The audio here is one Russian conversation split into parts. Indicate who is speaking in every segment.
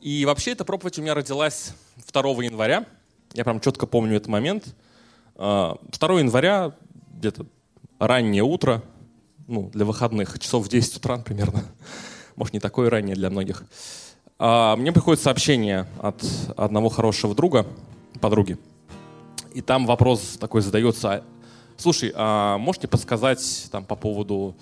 Speaker 1: И вообще эта проповедь у меня родилась 2 января. Я прям четко помню этот момент. 2 а, января, где-то раннее утро, ну, для выходных, часов в 10 утра примерно. Может, не такое раннее для многих. А, мне приходит сообщение от одного хорошего друга, подруги. И там вопрос такой задается. Слушай, а можете подсказать там, по поводу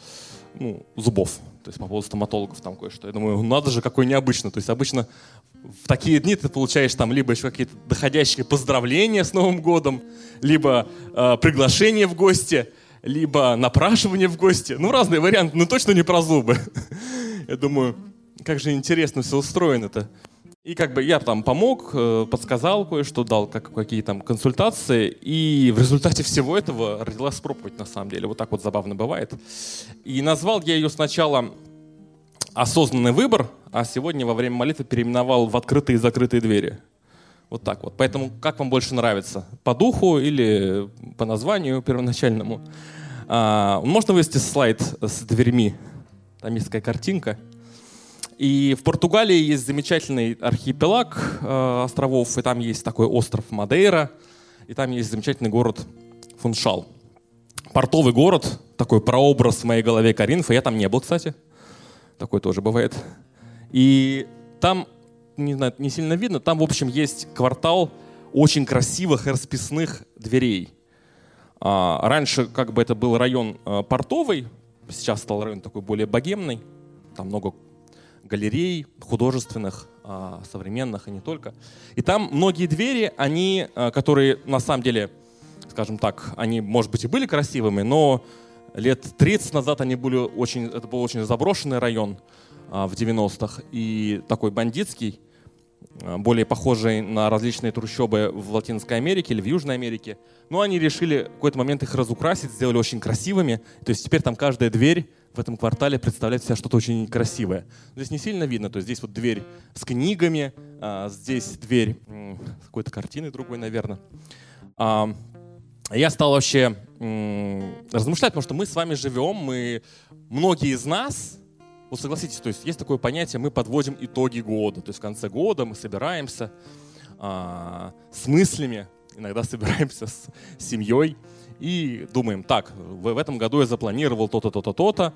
Speaker 1: ну, зубов? То есть по поводу стоматологов там кое-что. Я думаю, надо же, какой необычно. То есть обычно в такие дни ты получаешь там либо еще какие-то доходящие поздравления с Новым годом, либо э, приглашение в гости, либо напрашивание в гости. Ну, разные варианты, но точно не про зубы. Я думаю, как же интересно все устроено-то. И как бы я там помог, э, подсказал кое-что, дал как, какие там консультации. И в результате всего этого родилась проповедь, на самом деле. Вот так вот забавно бывает. И назвал я ее сначала «Осознанный выбор», а сегодня во время молитвы переименовал в «Открытые и закрытые двери». Вот так вот. Поэтому как вам больше нравится? По духу или по названию первоначальному? А, можно вывести слайд с дверьми? Там есть такая картинка. И в Португалии есть замечательный архипелаг э, островов, и там есть такой остров Мадейра, и там есть замечательный город Фуншал. Портовый город, такой прообраз в моей голове Каринфа. Я там не был, кстати. Такой тоже бывает. И там, не, знаю, не сильно видно, там, в общем, есть квартал очень красивых и расписных дверей. А, раньше как бы это был район а, портовый, сейчас стал район такой более богемный. Там много галерей художественных, а, современных и не только. И там многие двери, они, а, которые на самом деле, скажем так, они, может быть, и были красивыми, но лет 30 назад они были очень, это был очень заброшенный район а, в 90-х и такой бандитский, более похожий на различные трущобы в Латинской Америке или в Южной Америке. Но они решили в какой-то момент их разукрасить, сделали очень красивыми. То есть теперь там каждая дверь в этом квартале представляет себя что-то очень красивое. Здесь не сильно видно, то есть здесь вот дверь с книгами, а, здесь дверь с какой-то картиной другой, наверное. А, я стал вообще размышлять, потому что мы с вами живем, мы, многие из нас, вот согласитесь, то есть есть такое понятие, мы подводим итоги года, то есть в конце года мы собираемся а, с мыслями, иногда собираемся с семьей, и думаем, так, в, в этом году я запланировал то-то, то-то, то-то,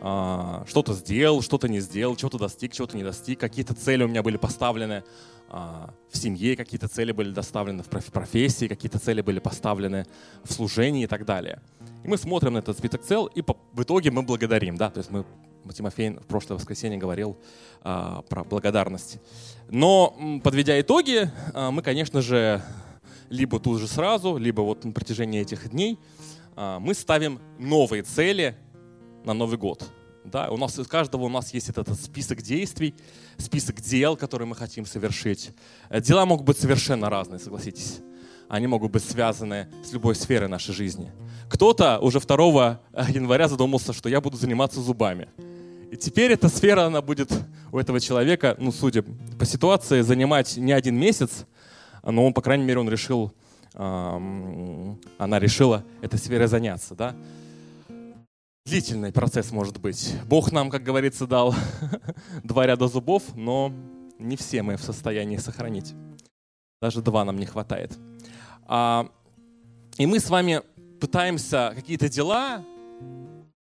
Speaker 1: а, что-то сделал, что-то не сделал, чего-то достиг, чего-то не достиг, какие-то цели у меня были поставлены а, в семье, какие-то цели были доставлены в профессии, какие-то цели были поставлены в служении и так далее. И мы смотрим на этот список цел, и по, в итоге мы благодарим, да, то есть мы Тимофей в прошлое воскресенье говорил а, про благодарность. Но, подведя итоги, а, мы, конечно же, либо тут же сразу, либо вот на протяжении этих дней, а, мы ставим новые цели на Новый год. Да, у нас у каждого у нас есть этот, этот список действий, список дел, которые мы хотим совершить. Э, дела могут быть совершенно разные, согласитесь. Они могут быть связаны с любой сферой нашей жизни. Кто-то уже 2 января задумался, что я буду заниматься зубами. И теперь эта сфера, она будет у этого человека, ну, судя по ситуации, занимать не один месяц, но он, по крайней мере, он решил, она решила этой сферой заняться, да. Длительный процесс может быть. Бог нам, как говорится, дал два ряда зубов, но не все мы в состоянии сохранить. Даже два нам не хватает. А, и мы с вами пытаемся какие-то дела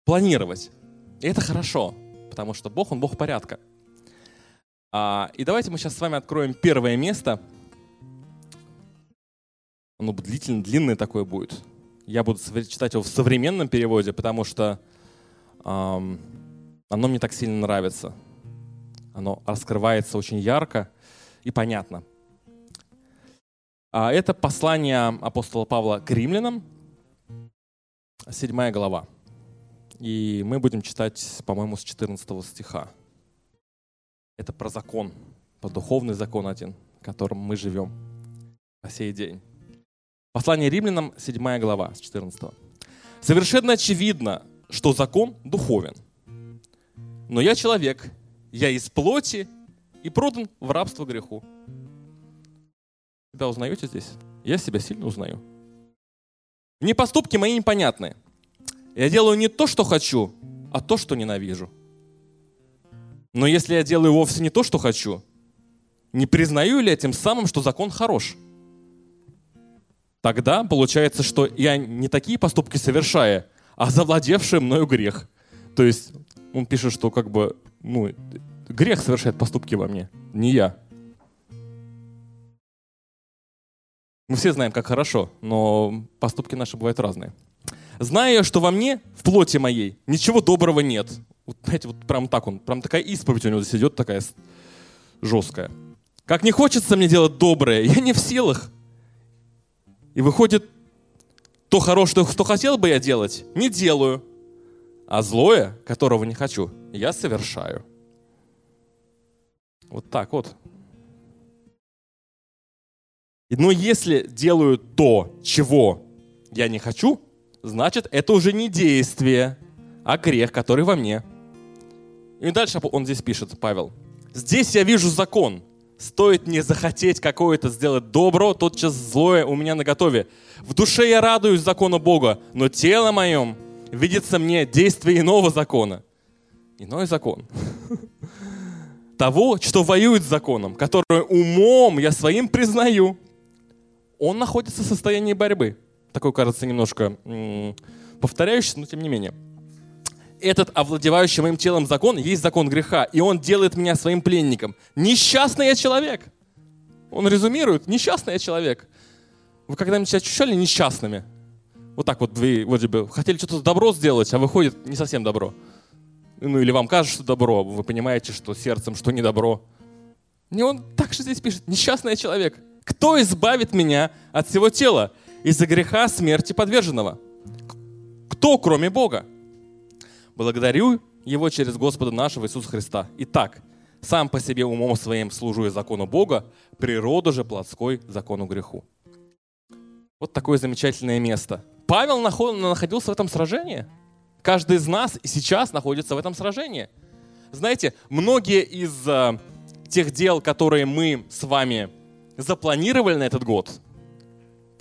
Speaker 1: планировать. И это хорошо, потому что Бог, Он Бог порядка. А, и давайте мы сейчас с вами откроем первое место – оно длительно, длинное такое будет. Я буду читать его в современном переводе, потому что эм, оно мне так сильно нравится. Оно раскрывается очень ярко и понятно. А это послание апостола Павла к римлянам, седьмая глава. И мы будем читать, по-моему, с 14 стиха. Это про закон, про духовный закон один, которым мы живем по сей день. Послание римлянам, 7 глава, с 14. Совершенно очевидно, что закон духовен. Но я человек, я из плоти и продан в рабство греху. Себя узнаете здесь? Я себя сильно узнаю. Мне поступки мои непонятны. Я делаю не то, что хочу, а то, что ненавижу. Но если я делаю вовсе не то, что хочу, не признаю ли я тем самым, что закон хорош? Тогда получается, что я не такие поступки совершаю, а завладевший мною грех. То есть он пишет, что как бы, ну, грех совершает поступки во мне, не я. Мы все знаем, как хорошо, но поступки наши бывают разные. Зная, что во мне, в плоти моей, ничего доброго нет. Вот, знаете, вот прям так он, прям такая исповедь у него здесь идет, такая жесткая. Как не хочется мне делать доброе, я не в силах. И выходит, то хорошее, что хотел бы я делать, не делаю. А злое, которого не хочу, я совершаю. Вот так вот. Но если делаю то, чего я не хочу, значит, это уже не действие, а грех, который во мне. И дальше он здесь пишет, Павел. Здесь я вижу закон. Стоит мне захотеть какое-то сделать добро, тотчас злое у меня наготове. В душе я радуюсь закону Бога, но тело моем видится мне действие иного закона. Иной закон. Того, что воюет с законом, который умом я своим признаю. Он находится в состоянии борьбы. Такой, кажется, немножко повторяющийся, но тем не менее этот овладевающий моим телом закон есть закон греха, и он делает меня своим пленником. Несчастный я человек. Он резюмирует, несчастный я человек. Вы когда-нибудь себя ощущали несчастными? Вот так вот вы вроде бы хотели что-то добро сделать, а выходит не совсем добро. Ну или вам кажется, что добро, вы понимаете, что сердцем, что не добро. И он так же здесь пишет, несчастный я человек. Кто избавит меня от всего тела из-за греха смерти подверженного? Кто, кроме Бога? Благодарю Его через Господа нашего Иисуса Христа. Итак, сам по себе умом своим служу и закону Бога, природу же плотской закону греху. Вот такое замечательное место. Павел находился в этом сражении. Каждый из нас и сейчас находится в этом сражении. Знаете, многие из э, тех дел, которые мы с вами запланировали на этот год,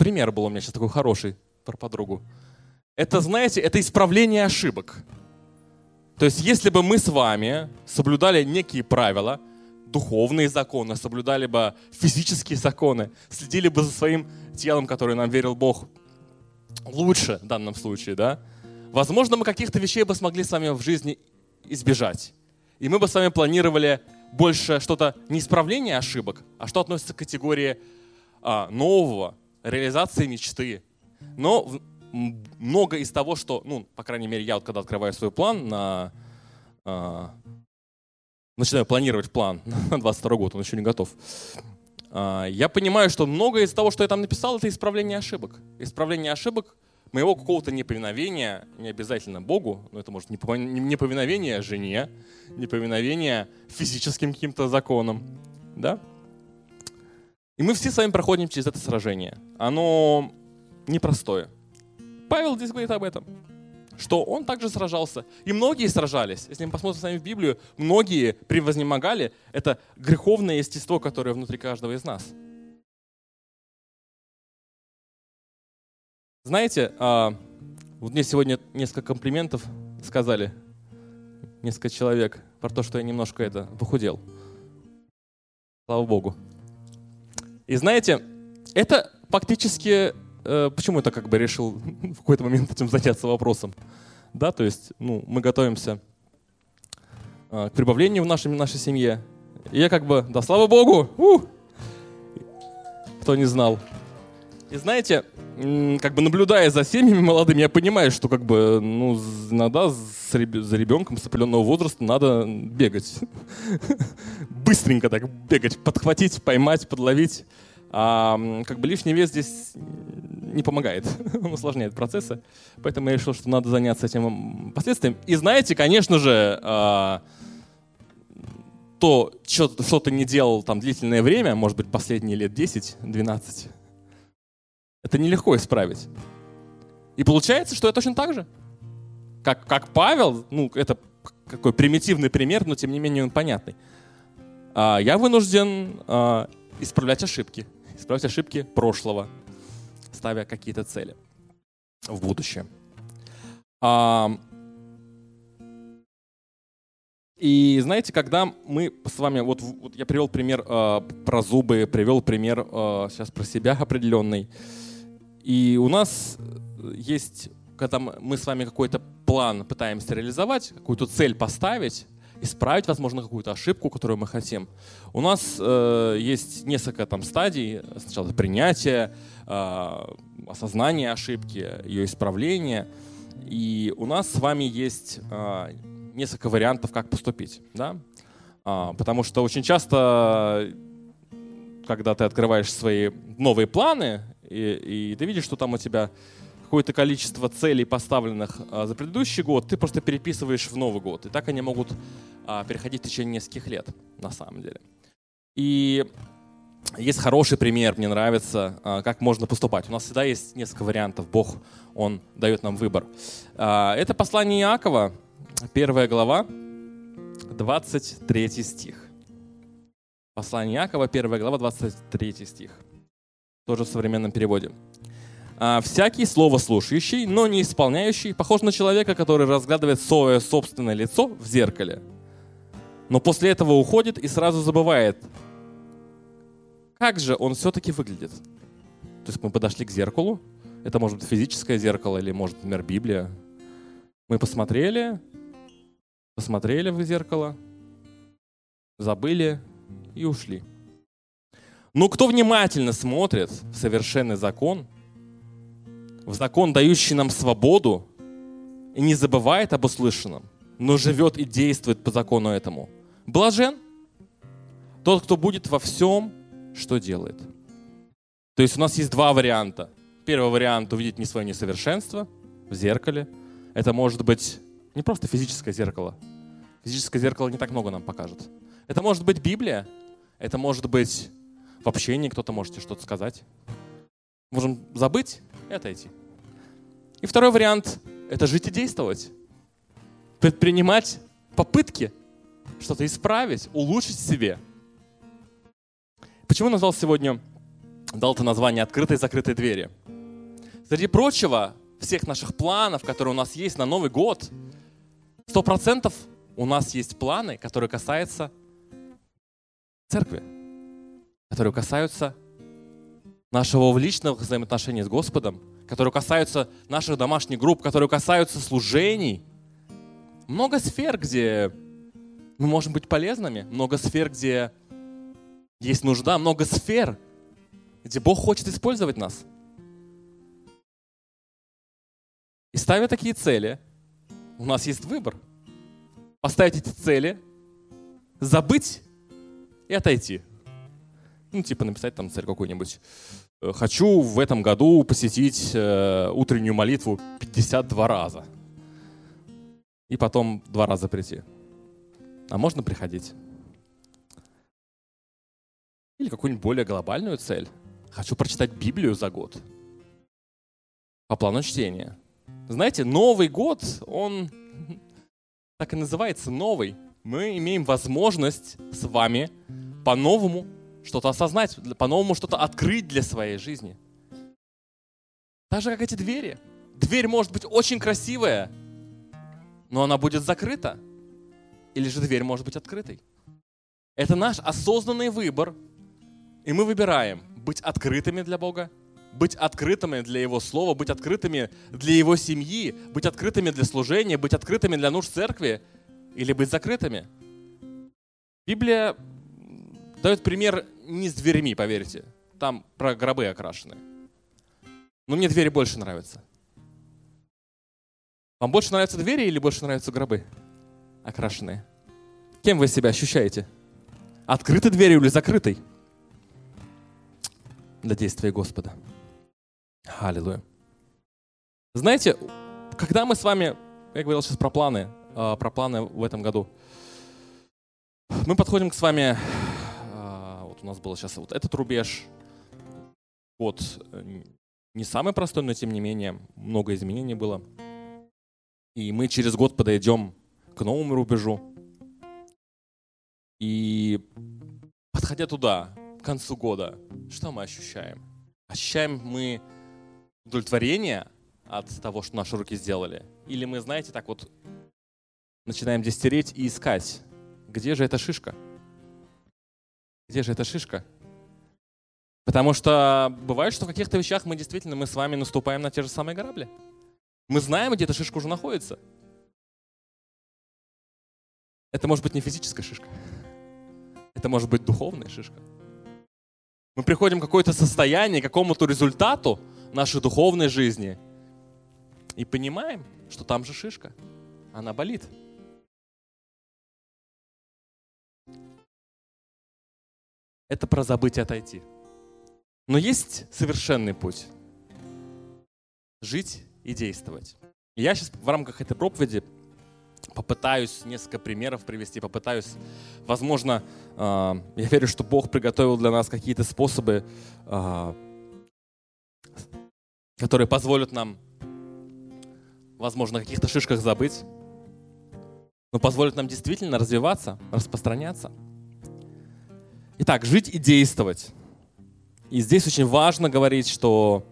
Speaker 1: пример был у меня сейчас такой хороший про подругу. Это, знаете, это исправление ошибок. То есть, если бы мы с вами соблюдали некие правила, духовные законы, соблюдали бы физические законы, следили бы за своим телом, которое нам верил Бог, лучше в данном случае, да, возможно, мы каких-то вещей бы смогли с вами в жизни избежать. И мы бы с вами планировали больше что-то не исправление ошибок, а что относится к категории а, нового, реализации мечты. Но много из того, что, ну, по крайней мере, я вот когда открываю свой план на... Э, начинаю планировать план на 22 год, он еще не готов. Э, я понимаю, что многое из того, что я там написал, это исправление ошибок. Исправление ошибок моего какого-то неповиновения, не обязательно Богу, но это может неповиновение жене, неповиновение физическим каким-то законам, да? И мы все с вами проходим через это сражение. Оно непростое. Павел здесь говорит об этом, что он также сражался. И многие сражались. Если мы посмотрим с вами в Библию, многие превознемогали это греховное естество, которое внутри каждого из нас. Знаете, а, вот мне сегодня несколько комплиментов сказали, несколько человек, про то, что я немножко это похудел. Слава Богу. И знаете, это фактически Э, почему я как бы решил в какой-то момент этим заняться вопросом? Да, то есть, ну, мы готовимся э, к прибавлению в нашей, нашей семье. И я как бы, да слава Богу, у! кто не знал. И знаете, как бы наблюдая за семьями молодыми, я понимаю, что как бы, ну, иногда за ребенком с определенного возраста надо бегать. Быстренько так бегать, подхватить, поймать, подловить. А как бы лишний вес здесь не помогает, усложняет процессы. Поэтому я решил, что надо заняться этим последствием. И знаете, конечно же, а, то, что ты не делал там длительное время, может быть, последние лет 10-12, это нелегко исправить. И получается, что я точно так же. Как, как Павел, ну, это какой примитивный пример, но тем не менее он понятный. А, я вынужден а, исправлять ошибки исправлять ошибки прошлого, ставя какие-то цели в будущее. И знаете, когда мы с вами, вот, вот я привел пример э, про зубы, привел пример э, сейчас про себя определенный. И у нас есть, когда мы с вами какой-то план пытаемся реализовать, какую-то цель поставить, исправить, возможно, какую-то ошибку, которую мы хотим. У нас э, есть несколько там стадий. Сначала принятие, э, осознание ошибки, ее исправление. И у нас с вами есть э, несколько вариантов, как поступить. Да? А, потому что очень часто, когда ты открываешь свои новые планы, и, и ты видишь, что там у тебя какое-то количество целей, поставленных а, за предыдущий год, ты просто переписываешь в Новый год. И так они могут а, переходить в течение нескольких лет, на самом деле. И есть хороший пример, мне нравится, а, как можно поступать. У нас всегда есть несколько вариантов. Бог, Он дает нам выбор. А, это послание Иакова, первая глава, 23 стих. Послание Якова, первая глава, 23 стих. Тоже в современном переводе. «А «Всякий слово слушающий, но не исполняющий, похож на человека, который разглядывает свое собственное лицо в зеркале, но после этого уходит и сразу забывает, как же он все-таки выглядит. То есть мы подошли к зеркалу, это может быть физическое зеркало или, может, например, Библия. Мы посмотрели, посмотрели в зеркало, забыли и ушли. Но кто внимательно смотрит в совершенный закон, в закон, дающий нам свободу, и не забывает об услышанном, но живет и действует по закону этому, блажен тот, кто будет во всем, что делает. То есть у нас есть два варианта. Первый вариант — увидеть не свое несовершенство в зеркале. Это может быть не просто физическое зеркало. Физическое зеркало не так много нам покажет. Это может быть Библия, это может быть в общении кто-то можете что-то сказать. Можем забыть и отойти. И второй вариант — это жить и действовать. Предпринимать попытки что-то исправить, улучшить себе. Почему назвал сегодня, дал это название «Открытые и закрытые двери»? Среди прочего, всех наших планов, которые у нас есть на Новый год, сто процентов у нас есть планы, которые касаются церкви, которые касаются нашего личного взаимоотношения с Господом, которые касаются наших домашних групп, которые касаются служений. Много сфер, где мы можем быть полезными, много сфер, где есть нужда, много сфер, где Бог хочет использовать нас. И ставя такие цели, у нас есть выбор. Поставить эти цели, забыть и отойти. Ну, типа написать там цель какую-нибудь. «Э, хочу в этом году посетить э, утреннюю молитву 52 раза. И потом два раза прийти. А можно приходить. Или какую-нибудь более глобальную цель. Хочу прочитать Библию за год. По плану чтения. Знаете, Новый год, он так и называется новый. Мы имеем возможность с вами по-новому что-то осознать, по-новому что-то открыть для своей жизни. Так же, как эти двери. Дверь может быть очень красивая, но она будет закрыта. Или же дверь может быть открытой. Это наш осознанный выбор, и мы выбираем быть открытыми для Бога, быть открытыми для Его Слова, быть открытыми для Его семьи, быть открытыми для служения, быть открытыми для нужд церкви или быть закрытыми. Библия дает пример не с дверьми, поверьте. Там про гробы окрашены. Но мне двери больше нравятся. Вам больше нравятся двери или больше нравятся гробы окрашенные? Кем вы себя ощущаете? Открытой дверью или закрытой? Для действия Господа. Аллилуйя. Знаете, когда мы с вами, я говорил сейчас про планы, а, про планы в этом году, мы подходим к с вами у нас был сейчас вот этот рубеж. Вот э, не самый простой, но тем не менее много изменений было. И мы через год подойдем к новому рубежу. И подходя туда, к концу года, что мы ощущаем? Ощущаем мы удовлетворение от того, что наши руки сделали? Или мы, знаете, так вот начинаем здесь тереть и искать где же эта шишка? Где же эта шишка? Потому что бывает, что в каких-то вещах мы действительно мы с вами наступаем на те же самые грабли. Мы знаем, где эта шишка уже находится. Это может быть не физическая шишка. Это может быть духовная шишка. Мы приходим к какое-то состояние, к какому-то результату нашей духовной жизни и понимаем, что там же шишка. Она болит. Это про забыть и отойти. Но есть совершенный путь. Жить и действовать. Я сейчас в рамках этой проповеди попытаюсь несколько примеров привести, попытаюсь, возможно, э, я верю, что Бог приготовил для нас какие-то способы, э, которые позволят нам, возможно, на каких-то шишках забыть, но позволят нам действительно развиваться, распространяться. Итак, жить и действовать. И здесь очень важно говорить, что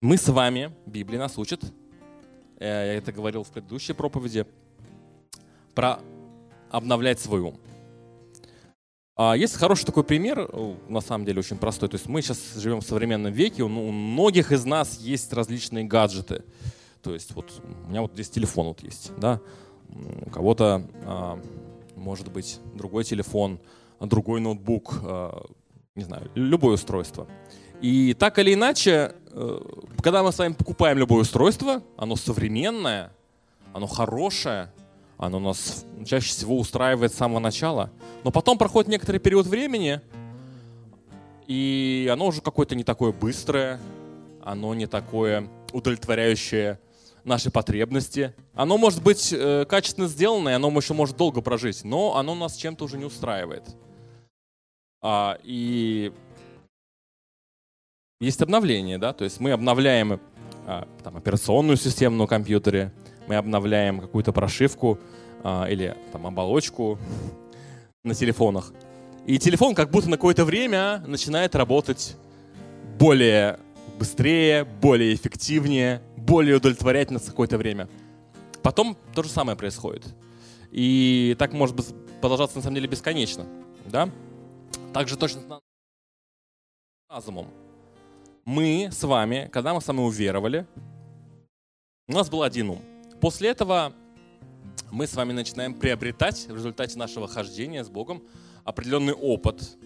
Speaker 1: мы с вами, Библия нас учит, э, я это говорил в предыдущей проповеди, про обновлять свой ум. А, есть хороший такой пример, на самом деле очень простой. То есть мы сейчас живем в современном веке, у многих из нас есть различные гаджеты. То есть вот у меня вот здесь телефон вот есть, да, у кого-то а, может быть другой телефон, другой ноутбук, а, не знаю, любое устройство. И так или иначе, э, когда мы с вами покупаем любое устройство, оно современное, оно хорошее, оно нас чаще всего устраивает с самого начала. Но потом проходит некоторый период времени, и оно уже какое-то не такое быстрое, оно не такое удовлетворяющее наши потребности. Оно может быть э, качественно сделано, и оно еще может долго прожить, но оно нас чем-то уже не устраивает. А, и есть обновление, да, то есть мы обновляем а, там, операционную систему на компьютере, мы обновляем какую-то прошивку а, или там оболочку на телефонах. И телефон как будто на какое-то время начинает работать более быстрее, более эффективнее, более удовлетворять нас какое-то время. Потом то же самое происходит. И так может продолжаться на самом деле бесконечно. Да? Также точно с разумом. Мы с вами, когда мы с вами уверовали, у нас был один ум. После этого мы с вами начинаем приобретать в результате нашего хождения с Богом определенный опыт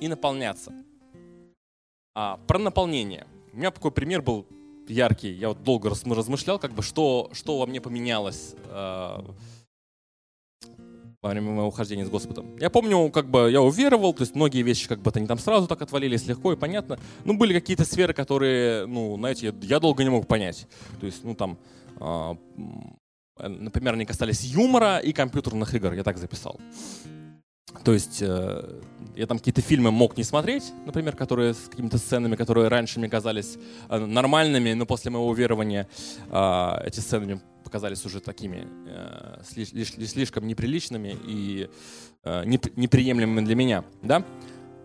Speaker 1: и наполняться. А, про наполнение. У меня такой пример был яркий. Я вот долго размышлял, как бы, что, что во мне поменялось э, во время моего хождения с Господом. Я помню, как бы я уверовал, то есть многие вещи как бы они там сразу так отвалились легко и понятно. Ну, были какие-то сферы, которые, ну, знаете, я, я долго не мог понять. То есть, ну, там, э, например, они касались юмора и компьютерных игр, я так записал. То есть э, я там какие-то фильмы мог не смотреть, например, которые с какими-то сценами, которые раньше мне казались э, нормальными, но после моего уверования э, эти сцены мне показались уже такими слишком неприличными и неприемлемыми для меня, да.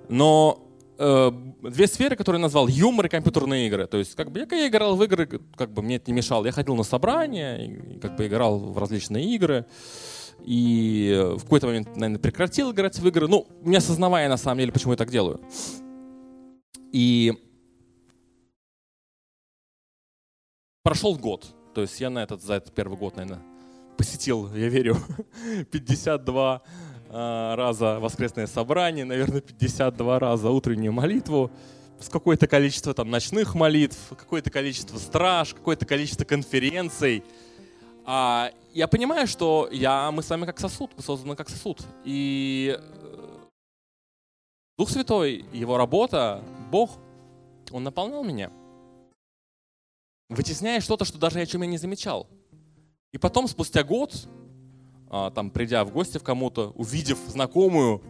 Speaker 1: Но две сферы, которые я назвал, юмор и компьютерные игры. То есть, как бы я, я играл в игры, как бы мне это не мешало. Я ходил на собрания, как бы играл в различные игры и в какой-то момент, наверное, прекратил играть в игры, ну, не осознавая на самом деле, почему я так делаю. И прошел год, то есть я на этот, за этот первый год, наверное, посетил, я верю, 52 а, раза воскресное собрание, наверное, 52 раза утреннюю молитву, с какое-то количество там ночных молитв, какое-то количество страж, какое-то количество конференций – а, я понимаю, что я, мы с вами как сосуд, мы созданы как сосуд. И э, Дух Святой, Его работа, Бог, Он наполнял меня, вытесняя что-то, что даже я чем я не замечал. И потом, спустя год, а, там, придя в гости в кому-то, увидев знакомую,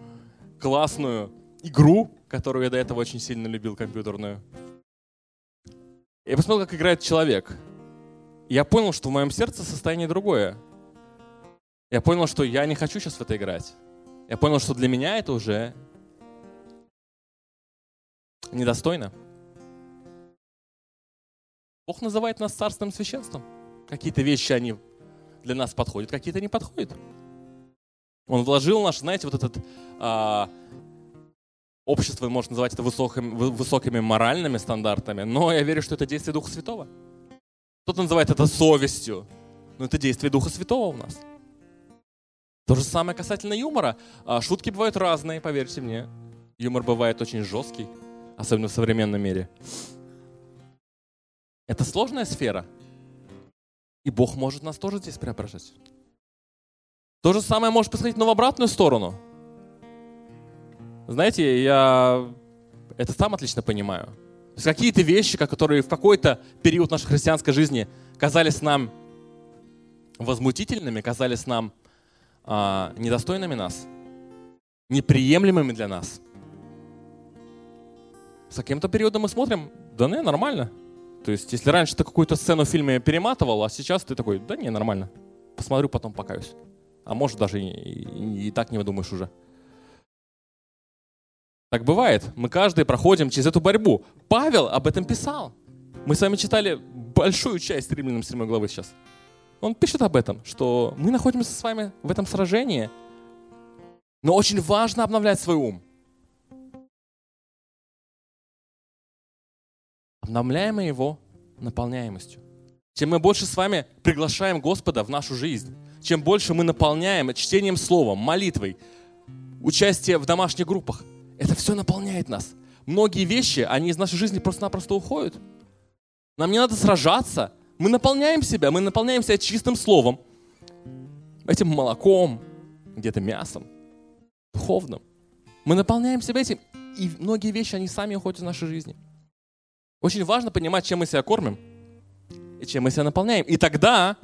Speaker 1: классную игру, которую я до этого очень сильно любил, компьютерную, я посмотрел, как играет человек — я понял, что в моем сердце состояние другое. Я понял, что я не хочу сейчас в это играть. Я понял, что для меня это уже недостойно. Бог называет нас царственным священством. Какие-то вещи, они для нас подходят, какие-то не подходят. Он вложил наш, знаете, вот этот а, общество, можно называть это высокими, высокими моральными стандартами, но я верю, что это действие Духа Святого. Кто-то называет это совестью, но это действие Духа Святого у нас. То же самое касательно юмора. А, шутки бывают разные, поверьте мне. Юмор бывает очень жесткий, особенно в современном мире. Это сложная сфера. И Бог может нас тоже здесь преображать. То же самое может происходить, но в обратную сторону. Знаете, я это сам отлично понимаю. То есть какие-то вещи, которые в какой-то период нашей христианской жизни казались нам возмутительными, казались нам а, недостойными нас, неприемлемыми для нас. С каким-то периодом мы смотрим, да не, нормально. То есть, если раньше ты какую-то сцену в фильме перематывал, а сейчас ты такой, да не, нормально. Посмотрю, потом покаюсь. А может даже и, и, и так не думаешь уже. Так бывает. Мы каждый проходим через эту борьбу. Павел об этом писал. Мы с вами читали большую часть Римлянам 7 главы сейчас. Он пишет об этом, что мы находимся с вами в этом сражении, но очень важно обновлять свой ум. Обновляем мы его наполняемостью. Чем мы больше с вами приглашаем Господа в нашу жизнь, чем больше мы наполняем чтением слова, молитвой, участие в домашних группах, это все наполняет нас. Многие вещи, они из нашей жизни просто-напросто уходят. Нам не надо сражаться. Мы наполняем себя, мы наполняем себя чистым словом, этим молоком, где-то мясом, духовным. Мы наполняем себя этим, и многие вещи, они сами уходят из нашей жизни. Очень важно понимать, чем мы себя кормим и чем мы себя наполняем. И тогда,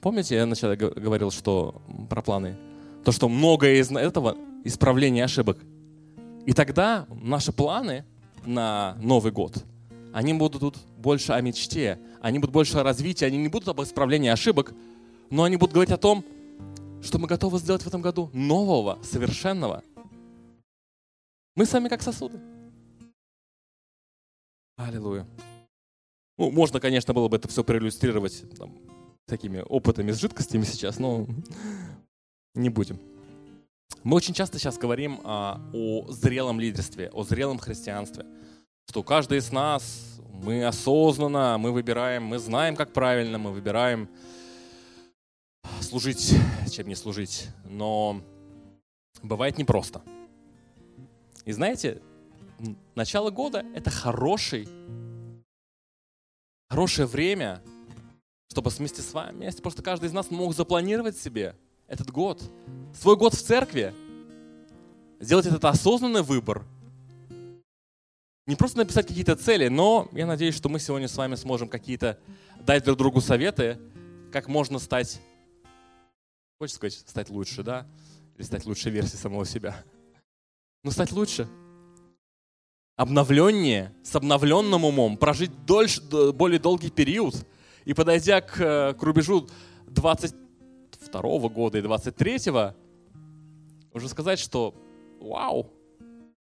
Speaker 1: помните, я вначале говорил, что про планы, то, что многое из этого исправление ошибок. И тогда наши планы на Новый год, они будут тут больше о мечте, они будут больше о развитии, они не будут об исправлении ошибок, но они будут говорить о том, что мы готовы сделать в этом году нового, совершенного. Мы сами как сосуды. Аллилуйя. Ну, можно, конечно, было бы это все проиллюстрировать там, такими опытами с жидкостями сейчас, но не будем. Мы очень часто сейчас говорим а, о зрелом лидерстве, о зрелом христианстве, что каждый из нас, мы осознанно, мы выбираем, мы знаем, как правильно, мы выбираем служить, чем не служить, но бывает непросто. И знаете, начало года — это хороший, хорошее время, чтобы вместе с вами, вместе просто каждый из нас мог запланировать себе этот год, свой год в церкви, сделать этот осознанный выбор, не просто написать какие-то цели, но я надеюсь, что мы сегодня с вами сможем какие-то дать друг другу советы, как можно стать, хочется сказать, стать лучше, да? Или стать лучшей версией самого себя. Но стать лучше – обновленнее, с обновленным умом, прожить дольше, более долгий период и подойдя к, э, к рубежу 22 года и 23 уже сказать, что вау,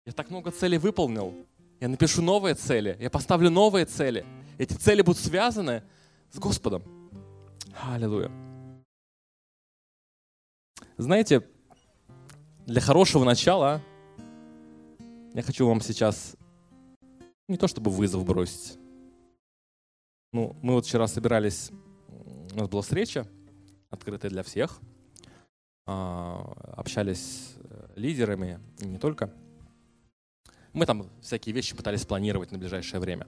Speaker 1: я так много целей выполнил, я напишу новые цели, я поставлю новые цели. Эти цели будут связаны с Господом. Аллилуйя. Знаете, для хорошего начала я хочу вам сейчас не то чтобы вызов бросить. Ну, мы вот вчера собирались, у нас была встреча, открытая для всех, а, общались лидерами, и не только. Мы там всякие вещи пытались планировать на ближайшее время.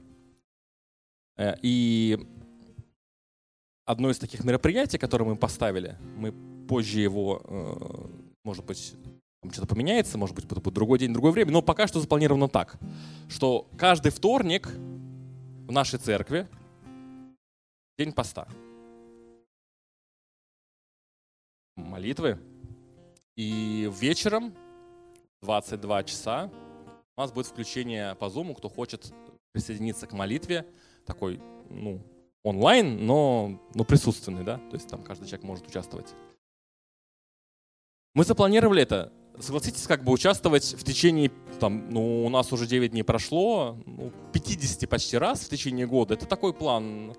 Speaker 1: Э, и одно из таких мероприятий, которое мы поставили, мы позже его, э, может быть, что-то поменяется, может быть, будет другой день, другое время, но пока что запланировано так, что каждый вторник в нашей церкви день поста. Молитвы. И вечером 22 часа у нас будет включение по Zoom, кто хочет присоединиться к молитве, такой, ну, онлайн, но, но присутственный, да, то есть там каждый человек может участвовать. Мы запланировали это согласитесь, как бы участвовать в течение, там, ну, у нас уже 9 дней прошло, ну, 50 почти раз в течение года. Это такой план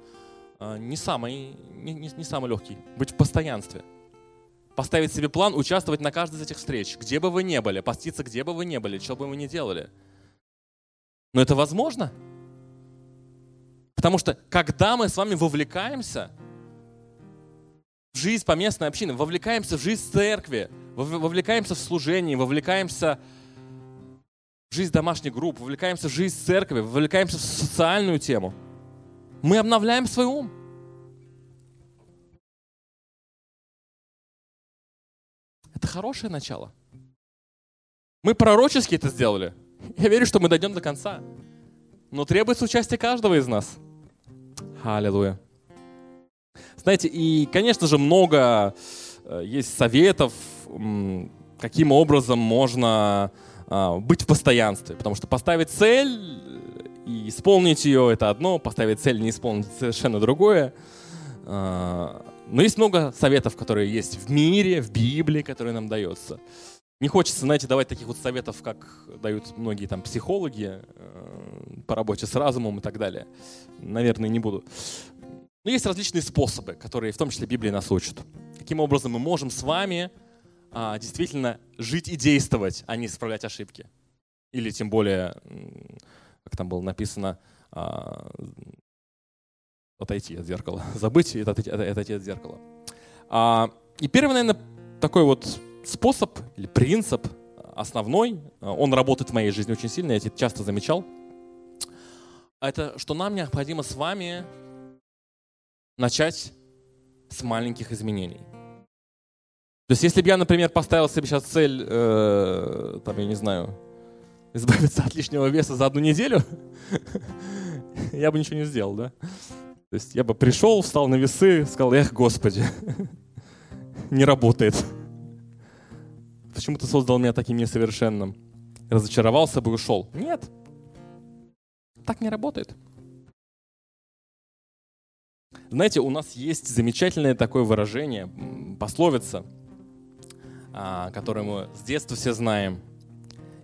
Speaker 1: э, не самый, не, не самый легкий. Быть в постоянстве. Поставить себе план, участвовать на каждой из этих встреч, где бы вы ни были, поститься, где бы вы ни были, что бы вы ни делали. Но это возможно. Потому что когда мы с вами вовлекаемся в жизнь поместной общины, вовлекаемся в жизнь церкви, вовлекаемся в служение, вовлекаемся в жизнь домашних групп, вовлекаемся в жизнь церкви, вовлекаемся в социальную тему, мы обновляем свой ум. Это хорошее начало. Мы пророчески это сделали. Я верю, что мы дойдем до конца. Но требуется участие каждого из нас. Аллилуйя. Знаете, и, конечно же, много э, есть советов, каким образом можно а, быть в постоянстве. Потому что поставить цель и исполнить ее — это одно, поставить цель и не исполнить — совершенно другое. Но есть много советов, которые есть в мире, в Библии, которые нам даются. Не хочется, знаете, давать таких вот советов, как дают многие там психологи э, по работе с разумом и так далее. Наверное, не буду. Но есть различные способы, которые в том числе Библия нас учит. Каким образом мы можем с вами а, действительно жить и действовать, а не исправлять ошибки. Или тем более, как там было написано, а, отойти от зеркала. Забыть и отойти, отойти от зеркала. А, и первый, наверное, такой вот способ или принцип основной, он работает в моей жизни очень сильно, я это часто замечал, это что нам необходимо с вами начать с маленьких изменений. То есть если бы я, например, поставил себе сейчас цель, э, там, я не знаю, избавиться от лишнего веса за одну неделю, я бы ничего не сделал, да? То есть я бы пришел, встал на весы, сказал, эх, Господи, не работает. Почему ты создал меня таким несовершенным? Разочаровался бы и ушел. Нет, так не работает. Знаете, у нас есть замечательное такое выражение, пословица, а, которое мы с детства все знаем.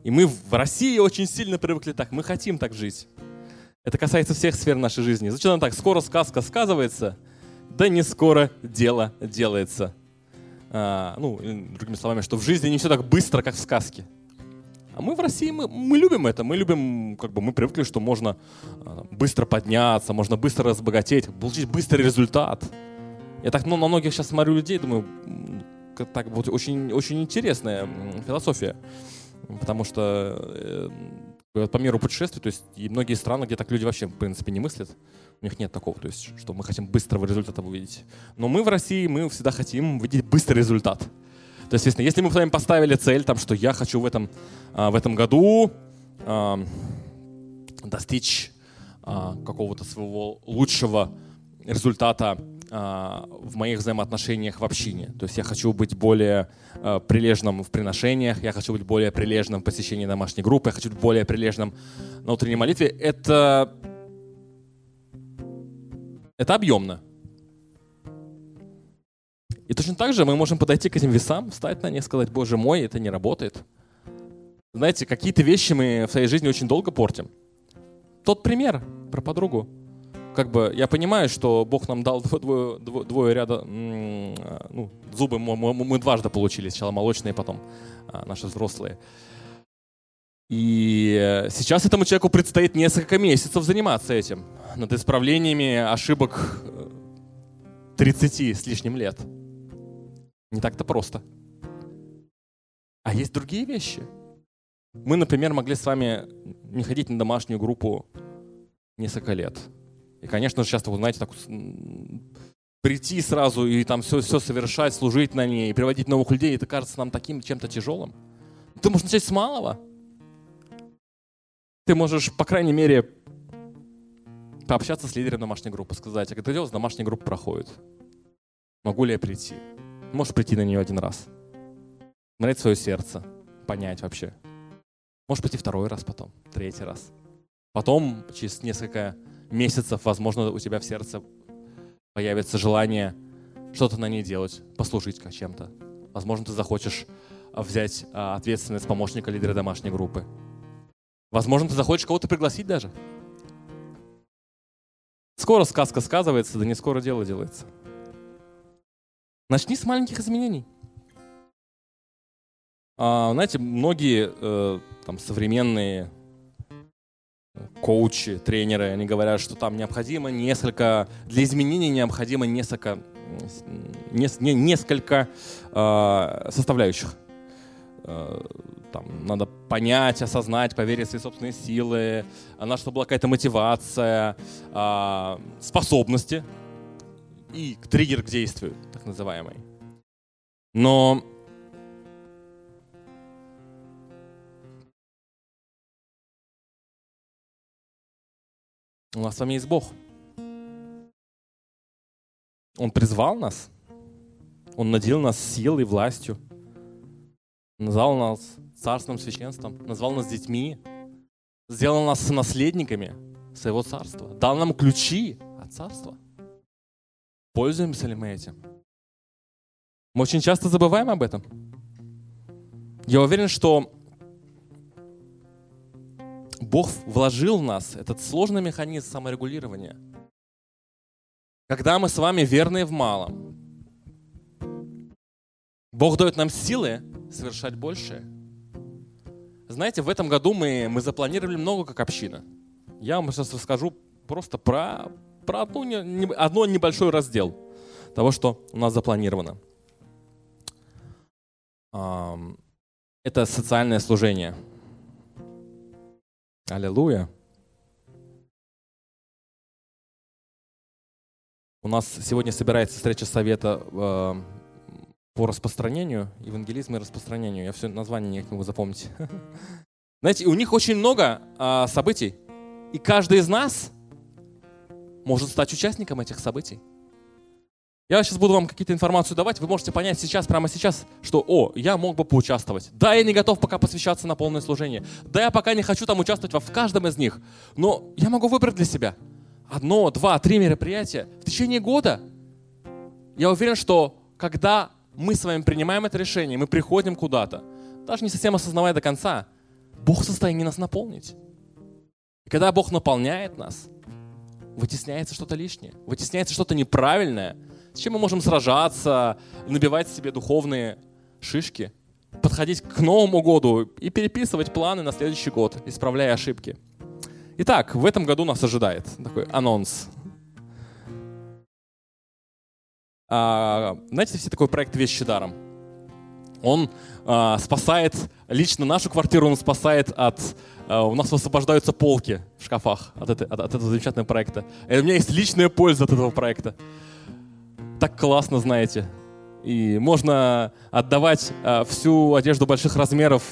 Speaker 1: И мы в России очень сильно привыкли так, мы хотим так жить. Это касается всех сфер нашей жизни. Зачем так? Скоро сказка сказывается, да не скоро дело делается. А, ну, другими словами, что в жизни не все так быстро, как в сказке. А мы в России, мы, мы любим это, мы любим, как бы мы привыкли, что можно а, быстро подняться, можно быстро разбогатеть, получить быстрый результат. Я так ну, на многих сейчас смотрю людей, думаю, так вот очень, очень интересная философия. Потому что э, по миру путешествий, то есть и многие страны, где так люди вообще, в принципе, не мыслят, у них нет такого, то есть что мы хотим быстрого результата увидеть. Но мы в России, мы всегда хотим видеть быстрый результат. То есть, если мы с вами поставили цель, там, что я хочу в этом, а, в этом году достичь а, какого-то своего лучшего результата в моих взаимоотношениях в общине. То есть я хочу быть более а, прилежным в приношениях, я хочу быть более прилежным в посещении домашней группы, я хочу быть более прилежным на утренней молитве. Это, это объемно. И точно так же мы можем подойти к этим весам, встать на них, сказать, боже мой, это не работает. Знаете, какие-то вещи мы в своей жизни очень долго портим. Тот пример про подругу как бы я понимаю, что Бог нам дал двое, двое, двое ряда, ну, зубы мы, мы, мы дважды получили, сначала молочные, потом а, наши взрослые. И сейчас этому человеку предстоит несколько месяцев заниматься этим, над исправлениями ошибок 30 э, с лишним лет. Не так-то просто. А есть другие вещи. Мы, например, могли с вами не ходить на домашнюю группу несколько лет. И, конечно же, часто, вы знаете, так прийти сразу и там все, все совершать, служить на ней, приводить новых людей, это кажется нам таким чем-то тяжелым. Ты можешь начать с малого. Ты можешь, по крайней мере, пообщаться с лидером домашней группы, сказать, а когда дело домашняя группа проходит? Могу ли я прийти? Можешь прийти на нее один раз. Смотреть свое сердце, понять вообще. Можешь прийти второй раз потом, третий раз. Потом, через несколько месяцев, возможно, у тебя в сердце появится желание что-то на ней делать, послужить чем-то. Возможно, ты захочешь взять а, ответственность помощника лидера домашней группы. Возможно, ты захочешь кого-то пригласить даже. Скоро сказка сказывается, да не скоро дело делается. Начни с маленьких изменений. А, знаете, многие э, там современные коучи, тренеры, они говорят, что там необходимо несколько, для изменений необходимо несколько, не, не, несколько э, составляющих. Э, там, надо понять, осознать, поверить в свои собственные силы, надо, чтобы была какая-то мотивация, способности и триггер к действию, так называемый. Но У нас с вами есть Бог. Он призвал нас. Он наделил нас силой, властью. Назвал нас царственным священством. Назвал нас детьми. Сделал нас наследниками своего царства. Дал нам ключи от царства. Пользуемся ли мы этим? Мы очень часто забываем об этом. Я уверен, что Бог вложил в нас этот сложный механизм саморегулирования. Когда мы с вами верны в малом, Бог дает нам силы совершать большее. Знаете, в этом году мы, мы запланировали много как община. Я вам сейчас расскажу просто про, про одну, не, одно небольшой раздел того, что у нас запланировано. Это социальное служение – Аллилуйя. У нас сегодня собирается встреча совета э, по распространению, евангелизму и распространению. Я все название не могу запомнить. Знаете, у них очень много э, событий, и каждый из нас может стать участником этих событий. Я сейчас буду вам какие-то информацию давать, вы можете понять сейчас, прямо сейчас, что, о, я мог бы поучаствовать. Да, я не готов пока посвящаться на полное служение. Да, я пока не хочу там участвовать в каждом из них. Но я могу выбрать для себя одно, два, три мероприятия в течение года. Я уверен, что когда мы с вами принимаем это решение, мы приходим куда-то, даже не совсем осознавая до конца, Бог в состоянии нас наполнить. Когда Бог наполняет нас, вытесняется что-то лишнее, вытесняется что-то неправильное – с чем мы можем сражаться, набивать себе духовные шишки, подходить к Новому году и переписывать планы на следующий год, исправляя ошибки. Итак, в этом году нас ожидает такой анонс. А, знаете, все такой проект «Вещи даром»? Он а, спасает лично нашу квартиру, он спасает от... А, у нас освобождаются полки в шкафах от, этой, от, от этого замечательного проекта. И у меня есть личная польза от этого проекта так классно, знаете. И можно отдавать а, всю одежду больших размеров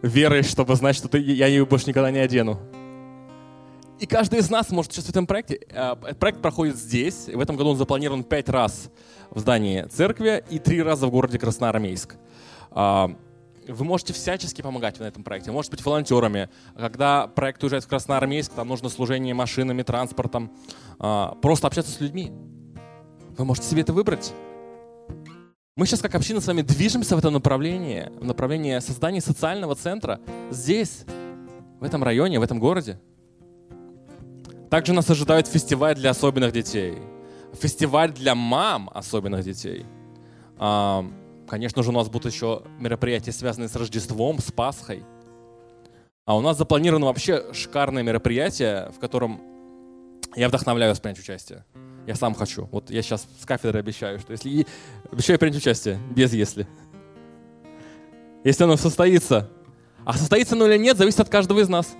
Speaker 1: верой, чтобы знать, что ты, я ее больше никогда не одену. И каждый из нас может участвовать в этом проекте. А, проект проходит здесь. В этом году он запланирован пять раз в здании церкви и три раза в городе Красноармейск. А, вы можете всячески помогать на этом проекте. Может быть, волонтерами. Когда проект уезжает в Красноармейск, там нужно служение машинами, транспортом. Просто общаться с людьми. Вы можете себе это выбрать. Мы сейчас как община с вами движемся в этом направлении, в направлении создания социального центра здесь, в этом районе, в этом городе. Также нас ожидает фестиваль для особенных детей, фестиваль для мам особенных детей. А, конечно же, у нас будут еще мероприятия, связанные с Рождеством, с Пасхой. А у нас запланировано вообще шикарное мероприятие, в котором я вдохновляю вас принять участие. Я сам хочу. Вот я сейчас с кафедры обещаю, что если... Обещаю принять участие, без если. Если оно состоится. А состоится оно или нет, зависит от каждого из нас.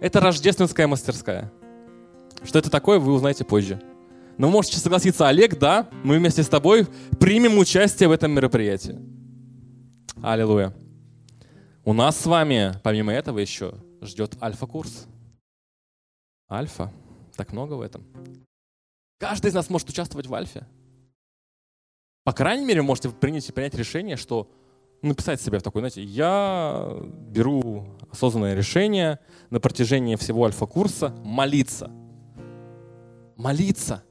Speaker 1: Это рождественская мастерская. Что это такое, вы узнаете позже. Но можете согласиться, Олег, да, мы вместе с тобой примем участие в этом мероприятии. Аллилуйя. У нас с вами, помимо этого, еще ждет альфа-курс. Альфа. Так много в этом. Каждый из нас может участвовать в альфе. По крайней мере, можете принять, принять решение, что написать себе в такой, знаете, я беру осознанное решение на протяжении всего альфа-курса молиться. Молиться.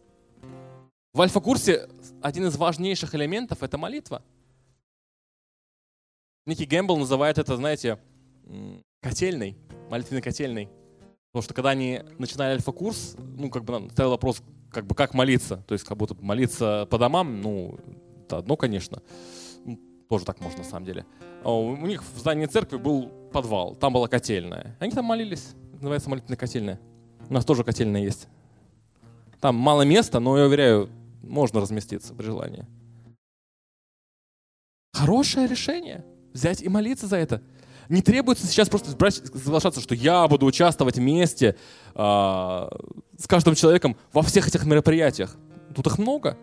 Speaker 1: В альфа-курсе один из важнейших элементов — это молитва. Ники Гэмбл называет это, знаете, котельной, молитвенной котельной. Потому что когда они начинали альфа-курс, ну, как бы стоял вопрос, как бы как молиться. То есть как будто молиться по домам, ну, это одно, конечно. Ну, тоже так можно на самом деле. а у них в здании церкви был подвал, там была котельная. Они там молились, называется молитвенная котельная. У нас тоже котельная есть. Там мало места, но я уверяю, можно разместиться при желании. Хорошее решение. Взять и молиться за это. Не требуется сейчас просто соглашаться, что я буду участвовать вместе э, с каждым человеком во всех этих мероприятиях. Тут их много.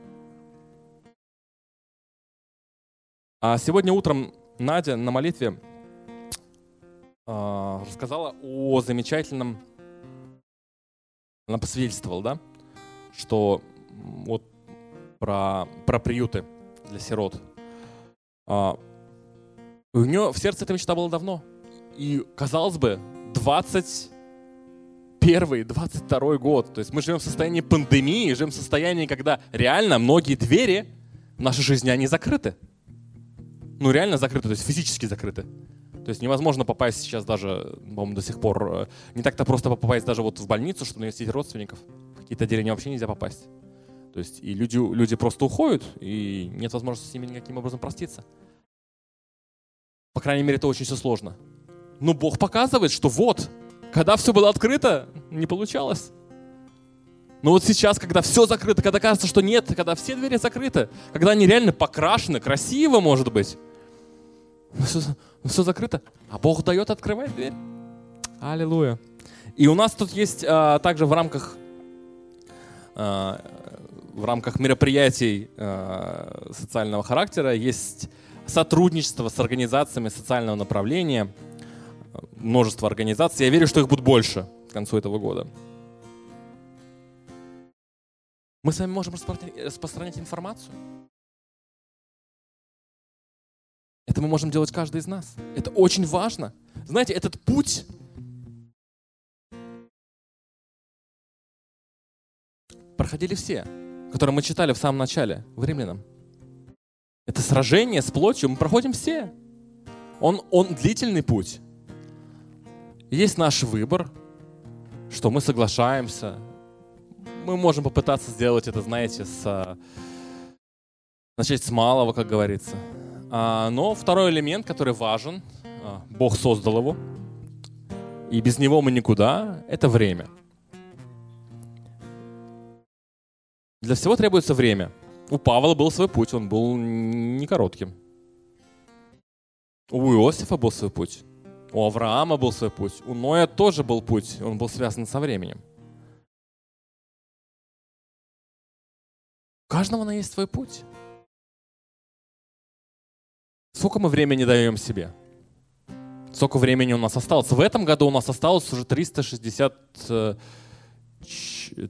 Speaker 1: А сегодня утром Надя на молитве э, рассказала о замечательном, она посвидетельствовала, да, что вот про, про приюты для сирот. А, у нее в сердце эта мечта была давно. И, казалось бы, 21 22 год. То есть мы живем в состоянии пандемии, живем в состоянии, когда реально многие двери в нашей жизни, они закрыты ну, реально закрыты, то есть физически закрыты. То есть невозможно попасть сейчас даже, по-моему, до сих пор, э, не так-то просто попасть даже вот в больницу, чтобы навестить родственников. В какие-то отделения вообще нельзя попасть. То есть и люди, люди просто уходят, и нет возможности с ними никаким образом проститься. По крайней мере, это очень все сложно. Но Бог показывает, что вот, когда все было открыто, не получалось. Но вот сейчас, когда все закрыто, когда кажется, что нет, когда все двери закрыты, когда они реально покрашены, красиво, может быть, все, все закрыто, а Бог дает открывать дверь. Аллилуйя. И у нас тут есть а, также в рамках, а, в рамках мероприятий а, социального характера есть сотрудничество с организациями социального направления, множество организаций. Я верю, что их будет больше к концу этого года. Мы с вами можем распространять информацию. Это мы можем делать каждый из нас. Это очень важно. Знаете, этот путь проходили все, которые мы читали в самом начале, в Римлянам. Это сражение с плотью мы проходим все. Он, он длительный путь. Есть наш выбор, что мы соглашаемся. Мы можем попытаться сделать это, знаете, с, начать с малого, как говорится. А, но второй элемент, который важен, а, Бог создал его, и без него мы никуда, это время. Для всего требуется время. У Павла был свой путь, он был не коротким. У Иосифа был свой путь. У Авраама был свой путь. У Ноя тоже был путь, он был связан со временем. У каждого на есть свой путь. Сколько мы времени даем себе? Сколько времени у нас осталось? В этом году у нас осталось уже 360,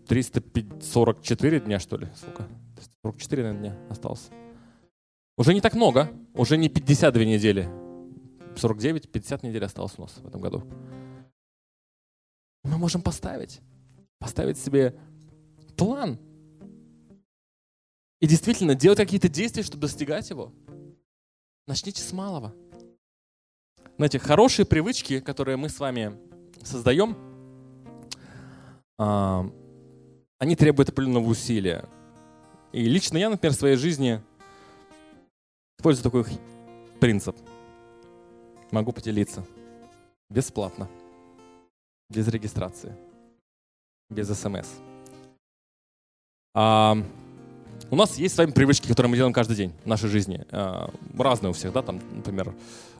Speaker 1: 344 э, дня, что ли? Сколько? 44 наверное, дня осталось. Уже не так много, уже не 52 недели. 49, 50 недель осталось у нас в этом году. Мы можем поставить, поставить себе план. И действительно делать какие-то действия, чтобы достигать его. Начните с малого. Знаете, хорошие привычки, которые мы с вами создаем, а, они требуют определенного усилия. И лично я, например, в своей жизни использую такой принцип. Могу поделиться. Бесплатно. Без регистрации. Без смс. А, у нас есть с вами привычки, которые мы делаем каждый день в нашей жизни. А, разные у всех, да, там, например,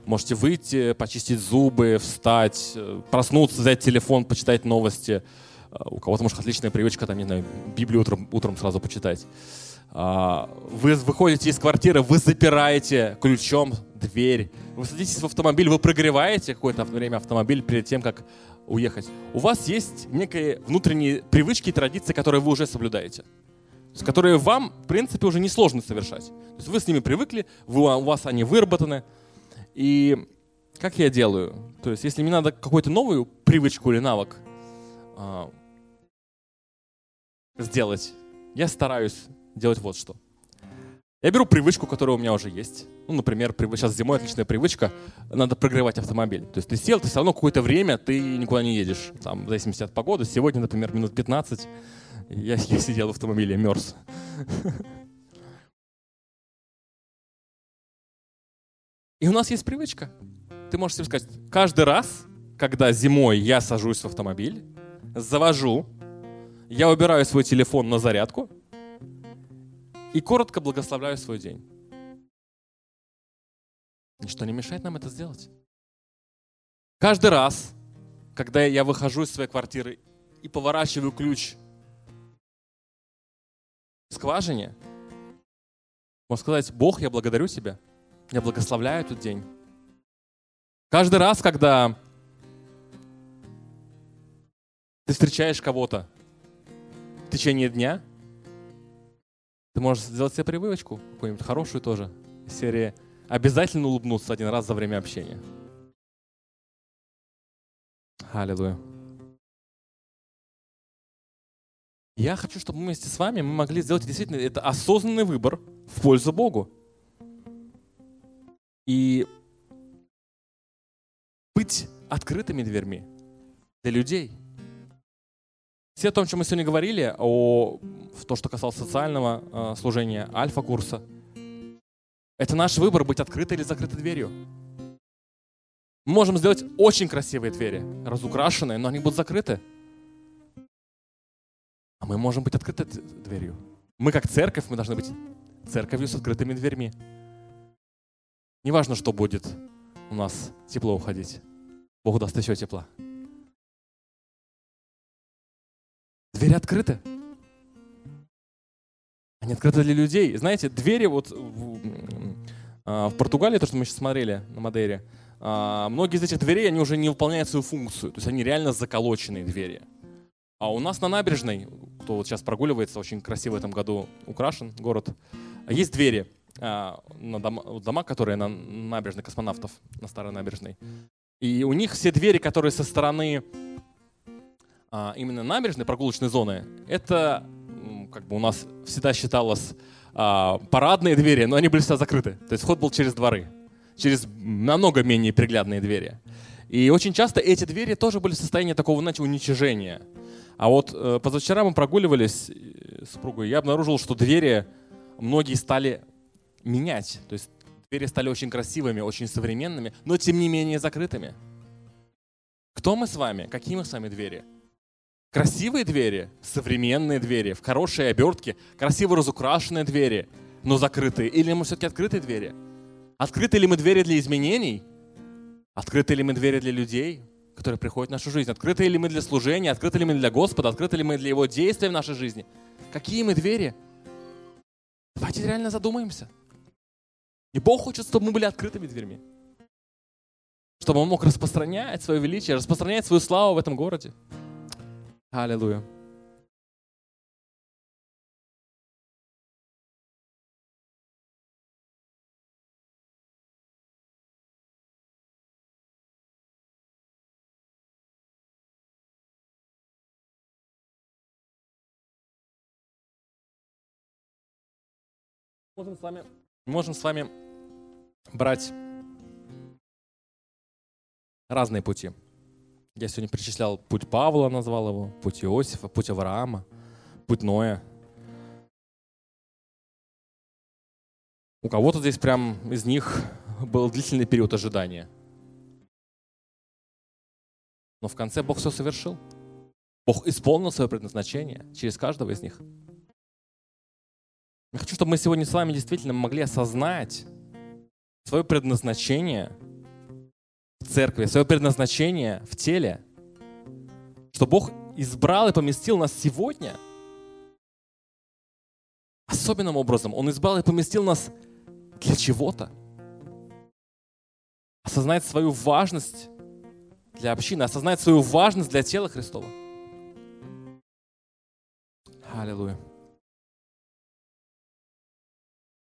Speaker 1: можете выйти, почистить зубы, встать, э, проснуться, взять телефон, почитать новости. А, у кого-то, может, отличная привычка, там, не знаю, Библию утром, утром сразу почитать. А, вы выходите из квартиры, вы запираете ключом дверь, вы садитесь в автомобиль, вы прогреваете какое-то время автомобиль перед тем, как уехать. У вас есть некие внутренние привычки и традиции, которые вы уже соблюдаете которые вам, в принципе, уже несложно совершать. То есть вы с ними привыкли, вы, у вас они выработаны. И как я делаю? То есть если мне надо какую-то новую привычку или навык а, сделать, я стараюсь делать вот что. Я беру привычку, которая у меня уже есть. Ну, например, сейчас зимой отличная привычка, надо прогревать автомобиль. То есть ты сел, ты все равно какое-то время ты никуда не едешь, там, в зависимости от погоды. Сегодня, например, минут 15 я, я сидел в автомобиле, мерз. И у нас есть привычка. Ты можешь себе сказать, каждый раз, когда зимой я сажусь в автомобиль, завожу, я убираю свой телефон на зарядку и коротко благословляю свой день. Ничто не мешает нам это сделать. Каждый раз, когда я выхожу из своей квартиры и поворачиваю ключ в скважине, можно сказать, Бог, я благодарю Тебя, я благословляю этот день. Каждый раз, когда ты встречаешь кого-то в течение дня, ты можешь сделать себе привычку, какую-нибудь хорошую тоже, серии «Обязательно улыбнуться один раз за время общения». Аллилуйя. Я хочу, чтобы мы вместе с вами мы могли сделать действительно это осознанный выбор в пользу Богу. И быть открытыми дверьми для людей. Все о том, чем мы сегодня говорили, о то, что касалось социального э, служения, альфа-курса, это наш выбор быть открытой или закрытой дверью. Мы можем сделать очень красивые двери, разукрашенные, но они будут закрыты. А мы можем быть открытой дверью. Мы как церковь, мы должны быть церковью с открытыми дверьми. Неважно, что будет у нас тепло уходить. Бог даст еще тепла. Двери открыты. Они открыты для людей. Знаете, двери вот в, а, в Португалии, то, что мы сейчас смотрели на Мадейре, а, многие из этих дверей, они уже не выполняют свою функцию. То есть они реально заколоченные двери. А у нас на набережной, кто вот сейчас прогуливается, очень красиво в этом году украшен город, есть двери а, на дома, дома, которые на набережной космонавтов, на старой набережной. И у них все двери, которые со стороны а, именно набережной, прогулочной зоны, это как бы у нас всегда считалось а, парадные двери, но они были всегда закрыты. То есть вход был через дворы, через намного менее приглядные двери. И очень часто эти двери тоже были в состоянии такого, знаете, уничижения. А вот э, позавчера мы прогуливались с супругой, я обнаружил, что двери многие стали менять. То есть двери стали очень красивыми, очень современными, но тем не менее закрытыми. Кто мы с вами? Какие мы с вами двери? Красивые двери, современные двери, в хорошей обертке, красиво разукрашенные двери, но закрытые. Или мы все-таки открытые двери? Открыты ли мы двери для изменений? Открыты ли мы двери для людей? которые приходят в нашу жизнь. Открыты ли мы для служения, открыты ли мы для Господа, открыты ли мы для Его действия в нашей жизни. Какие мы двери? Давайте реально задумаемся. И Бог хочет, чтобы мы были открытыми дверьми. Чтобы Он мог распространять свое величие, распространять свою славу в этом городе. Аллилуйя. можем с вами, можем с вами брать разные пути. Я сегодня перечислял путь Павла, назвал его, путь Иосифа, путь Авраама, путь Ноя. У кого-то здесь прям из них был длительный период ожидания. Но в конце Бог все совершил. Бог исполнил свое предназначение через каждого из них. Я хочу, чтобы мы сегодня с вами действительно могли осознать свое предназначение в церкви, свое предназначение в теле, что Бог избрал и поместил нас сегодня особенным образом. Он избрал и поместил нас для чего-то. Осознать свою важность для общины, осознать свою важность для тела Христова. Аллилуйя.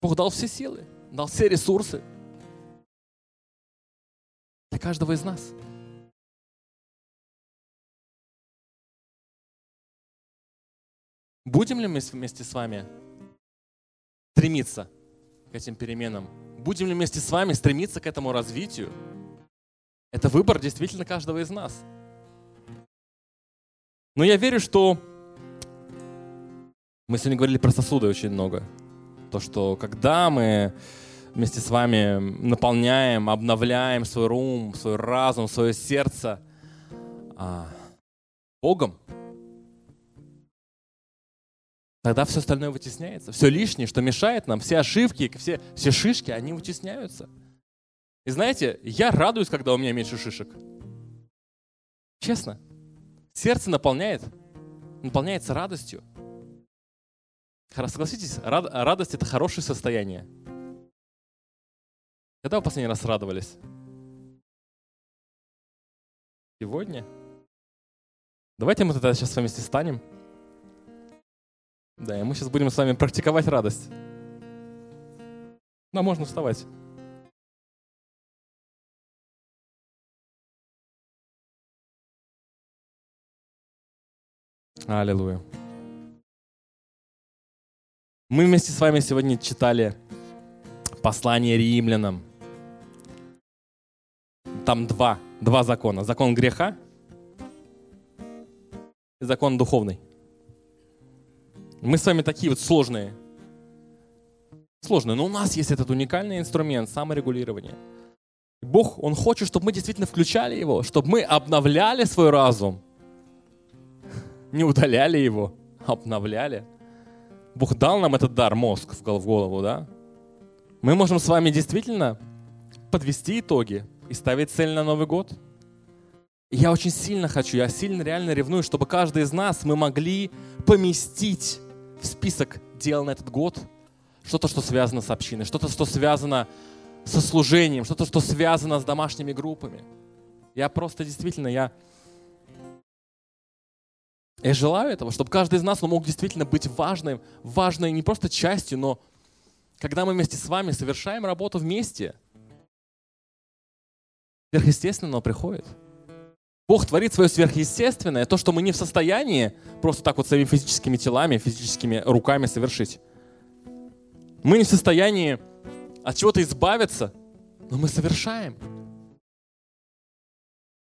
Speaker 1: Бог дал все силы, дал все ресурсы каждого из нас. Будем ли мы вместе с вами стремиться к этим переменам? Будем ли вместе с вами стремиться к этому развитию? Это выбор действительно каждого из нас. Но я верю, что мы сегодня говорили про сосуды очень много. То, что когда мы вместе с вами наполняем, обновляем свой ум, свой разум, свое сердце а, Богом, тогда все остальное вытесняется. Все лишнее, что мешает нам, все ошибки, все, все шишки, они вытесняются. И знаете, я радуюсь, когда у меня меньше шишек. Честно. Сердце наполняет, наполняется радостью. Согласитесь, радость — это хорошее состояние. Когда вы последний раз радовались? Сегодня? Давайте мы тогда сейчас с вами вместе станем. Да, и мы сейчас будем с вами практиковать радость. Да, можно вставать. Аллилуйя. Мы вместе с вами сегодня читали послание римлянам. Там два, два закона. Закон греха и закон духовный. Мы с вами такие вот сложные. Сложные, но у нас есть этот уникальный инструмент саморегулирования. Бог, Он хочет, чтобы мы действительно включали его, чтобы мы обновляли свой разум. Не удаляли его, а обновляли. Бог дал нам этот дар, мозг в голову, да? Мы можем с вами действительно подвести итоги и ставить цель на Новый год. Я очень сильно хочу, я сильно реально ревную, чтобы каждый из нас мы могли поместить в список дел на этот год что-то, что связано с общиной, что-то, что связано со служением, что-то, что связано с домашними группами. Я просто действительно, я, я желаю этого, чтобы каждый из нас мог действительно быть важным, важной не просто частью, но когда мы вместе с вами совершаем работу вместе, сверхъестественного приходит. Бог творит свое сверхъестественное, то, что мы не в состоянии просто так вот своими физическими телами, физическими руками совершить. Мы не в состоянии от чего-то избавиться, но мы совершаем.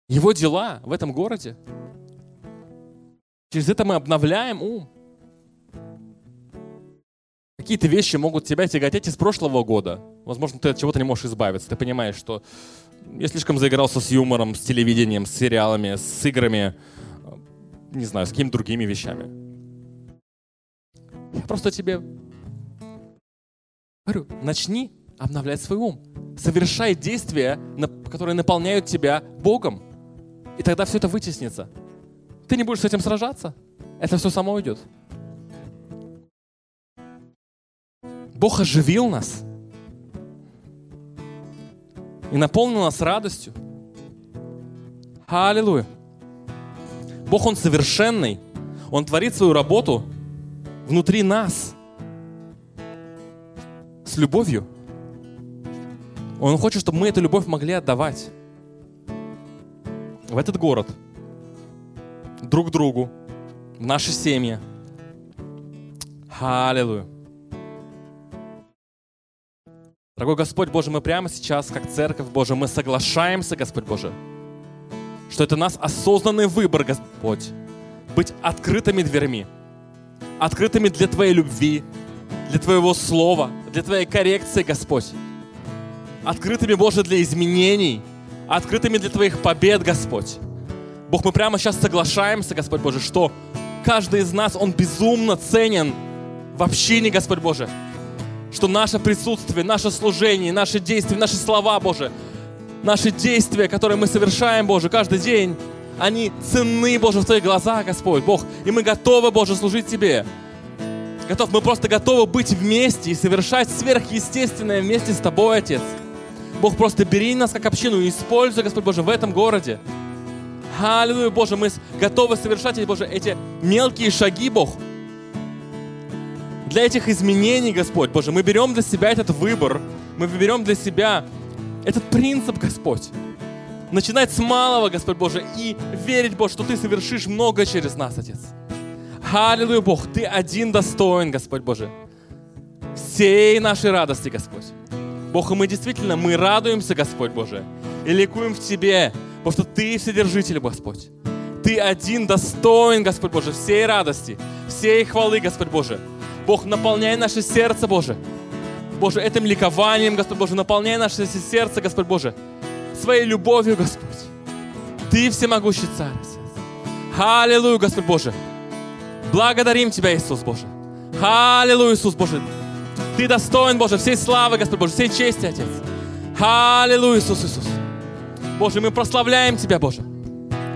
Speaker 1: Его дела в этом городе. Через это мы обновляем ум. Какие-то вещи могут тебя тяготеть из прошлого года. Возможно, ты от чего-то не можешь избавиться. Ты понимаешь, что я слишком заигрался с юмором, с телевидением, с сериалами, с играми, не знаю, с какими-то другими вещами. Я просто тебе говорю, начни обновлять свой ум. Совершай действия, которые наполняют тебя Богом. И тогда все это вытеснится. Ты не будешь с этим сражаться. Это все само уйдет. Бог оживил нас и наполнил нас радостью. Аллилуйя. Бог, Он совершенный. Он творит свою работу внутри нас с любовью. Он хочет, чтобы мы эту любовь могли отдавать в этот город, друг другу, в наши семьи. Аллилуйя. Дорогой Господь Боже, мы прямо сейчас, как церковь Божия, мы соглашаемся, Господь Боже, что это нас осознанный выбор, Господь, быть открытыми дверьми, открытыми для Твоей любви, для Твоего Слова, для Твоей коррекции, Господь, открытыми, Боже, для изменений, открытыми для Твоих побед, Господь. Бог, мы прямо сейчас соглашаемся, Господь Боже, что каждый из нас, он безумно ценен в общине, Господь Боже, что наше присутствие, наше служение, наши действия, наши слова, Боже, наши действия, которые мы совершаем, Боже, каждый день, они ценны, Боже, в Твоих глазах, Господь, Бог. И мы готовы, Боже, служить Тебе. Готов, мы просто готовы быть вместе и совершать сверхъестественное вместе с Тобой, Отец. Бог, просто бери нас как общину и используй, Господь Боже, в этом городе. Аллилуйя, Боже, мы готовы совершать, Боже, эти мелкие шаги, Бог, для этих изменений, Господь, Боже, мы берем для себя этот выбор, мы берем для себя этот принцип, Господь. Начинать с малого, Господь Боже, и верить, Боже, что Ты совершишь много через нас, Отец. Аллилуйя, Бог, Ты один достоин, Господь Боже, всей нашей радости, Господь. Бог, и мы действительно, мы радуемся, Господь Боже, и ликуем в Тебе, потому что Ты Вседержитель, Господь. Ты один достоин, Господь Боже, всей радости, всей хвалы, Господь Боже. Бог, наполняй наше сердце, Боже. Боже, этим ликованием, Господь Боже, наполняй наше сердце, Господь Боже, своей любовью, Господь. Ты всемогущий Царь. Аллилуйя, Господь Боже. Благодарим Тебя, Иисус Боже. Аллилуйя, Иисус Боже. Ты достоин, Боже, всей славы, Господь Боже, всей чести, Отец. Аллилуйя, Иисус, Иисус. Боже, мы прославляем Тебя, Боже,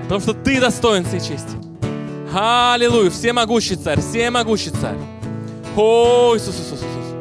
Speaker 1: потому что Ты достоин всей чести. Аллилуйя, всемогущий Царь, всемогущий Царь. О, Иисус, Иисус, Иисус.